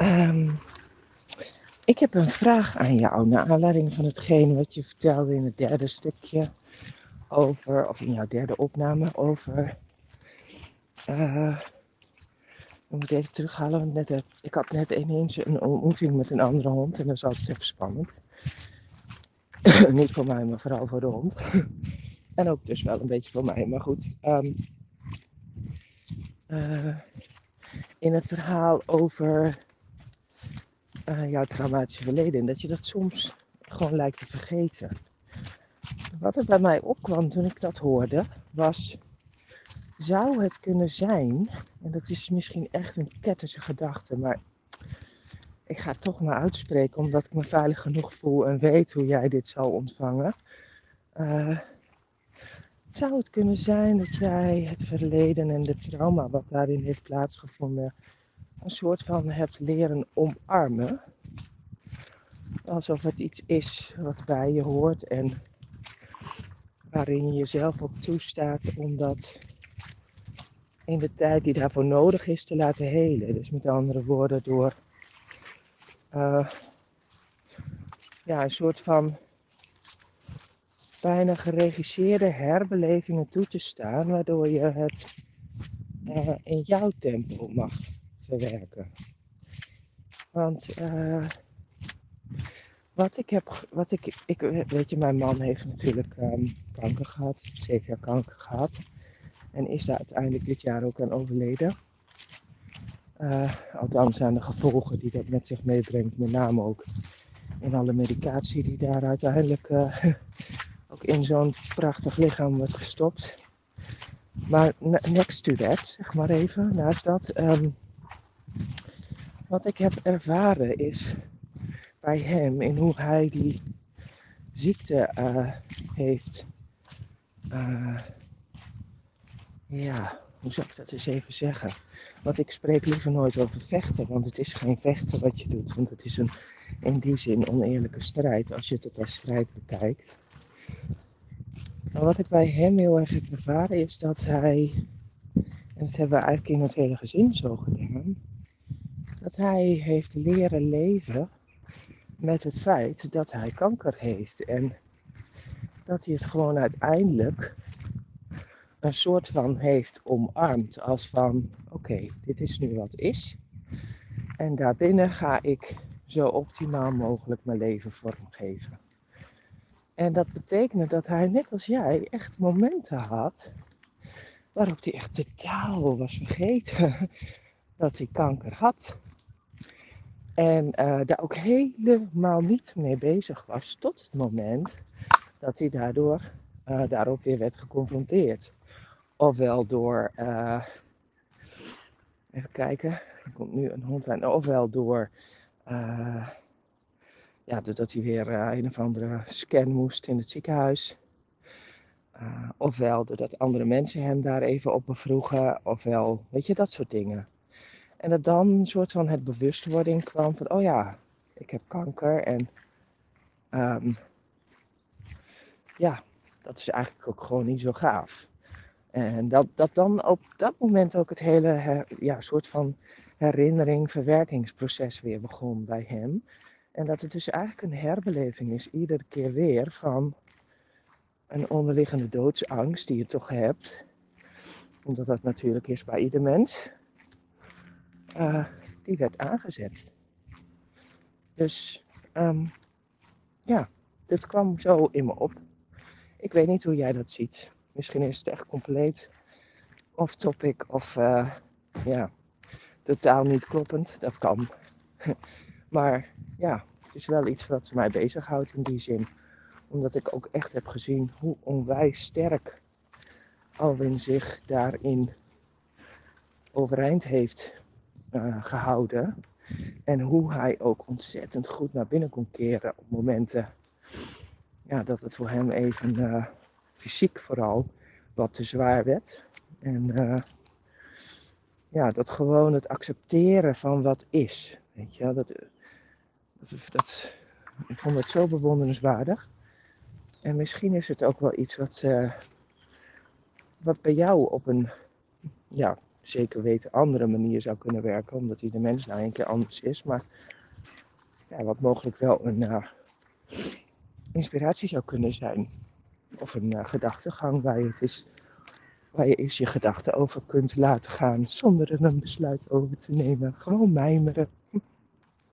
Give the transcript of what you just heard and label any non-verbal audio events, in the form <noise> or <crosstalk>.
Ehm, ik heb een vraag aan jou, naar aanleiding van hetgeen wat je vertelde in het derde stukje over, of in jouw derde opname over. Uh, ik moet even terughalen, net, ik had net ineens een ontmoeting met een andere hond en dat is altijd even spannend. <coughs> Niet voor mij, maar vooral voor de hond. <laughs> en ook dus wel een beetje voor mij, maar goed. Um, uh, in het verhaal over uh, jouw traumatische verleden. En dat je dat soms gewoon lijkt te vergeten. Wat er bij mij opkwam toen ik dat hoorde, was: zou het kunnen zijn, en dat is misschien echt een ketterse gedachte, maar ik ga het toch maar uitspreken omdat ik me veilig genoeg voel en weet hoe jij dit zal ontvangen. Uh, zou het kunnen zijn dat jij het verleden en de trauma wat daarin heeft plaatsgevonden een soort van hebt leren omarmen? Alsof het iets is wat bij je hoort en waarin je jezelf ook toestaat om dat in de tijd die daarvoor nodig is te laten helen. Dus met andere woorden, door uh, ja, een soort van bijna geregisseerde herbelevingen toe te staan, waardoor je het uh, in jouw tempo mag verwerken. Want uh, wat ik heb, wat ik, ik, weet je, mijn man heeft natuurlijk um, kanker gehad, zeven jaar kanker gehad. En is daar uiteindelijk dit jaar ook aan overleden. Uh, althans aan de gevolgen die dat met zich meebrengt, met name ook in alle medicatie die daar uiteindelijk uh, <laughs> ook in zo'n prachtig lichaam wordt gestopt. Maar next to that, zeg maar even, naast dat, um, wat ik heb ervaren is bij hem in hoe hij die ziekte uh, heeft. Uh, ja, hoe zou ik dat eens even zeggen? Want ik spreek liever nooit over vechten, want het is geen vechten wat je doet. Want het is een, in die zin oneerlijke strijd als je het als strijd bekijkt. Maar wat ik bij hem heel erg heb ervaren is dat hij, en dat hebben we eigenlijk in het hele gezin zo gedaan, dat hij heeft leren leven met het feit dat hij kanker heeft. En dat hij het gewoon uiteindelijk een soort van heeft omarmd. Als van oké, dit is nu wat is. En daarbinnen ga ik zo optimaal mogelijk mijn leven vormgeven. En dat betekende dat hij, net als jij, echt momenten had waarop hij echt totaal was vergeten dat hij kanker had. En uh, daar ook helemaal niet mee bezig was tot het moment dat hij daardoor uh, daarop weer werd geconfronteerd. Ofwel door, uh, even kijken, er komt nu een hond aan, ofwel door ja, doordat hij weer een of andere scan moest in het ziekenhuis. Ofwel doordat andere mensen hem daar even op bevroegen. Ofwel, weet je, dat soort dingen. En dat dan een soort van het bewustwording kwam van, oh ja, ik heb kanker. En um, ja, dat is eigenlijk ook gewoon niet zo gaaf. En dat, dat dan op dat moment ook het hele ja, soort van herinnering, verwerkingsproces weer begon bij hem. En dat het dus eigenlijk een herbeleving is, iedere keer weer van een onderliggende doodsangst die je toch hebt. Omdat dat natuurlijk is bij ieder mens. Uh, die werd aangezet. Dus um, ja, dit kwam zo in me op. Ik weet niet hoe jij dat ziet. Misschien is het echt compleet off topic of uh, ja, totaal niet kloppend. Dat kan. <laughs> Maar ja, het is wel iets wat mij bezighoudt in die zin. Omdat ik ook echt heb gezien hoe onwijs sterk Alwin zich daarin overeind heeft uh, gehouden. En hoe hij ook ontzettend goed naar binnen kon keren op momenten ja, dat het voor hem even uh, fysiek vooral wat te zwaar werd. En uh, ja, dat gewoon het accepteren van wat is. Weet je, dat, dat, dat, ik vond het zo bewonderenswaardig. En misschien is het ook wel iets wat, wat bij jou op een ja, zeker weten andere manier zou kunnen werken, omdat de mens nou een keer anders is. Maar ja, wat mogelijk wel een uh, inspiratie zou kunnen zijn. Of een uh, gedachtegang waar je, het is, waar je eerst je gedachten over kunt laten gaan zonder er een besluit over te nemen. Gewoon mijmeren.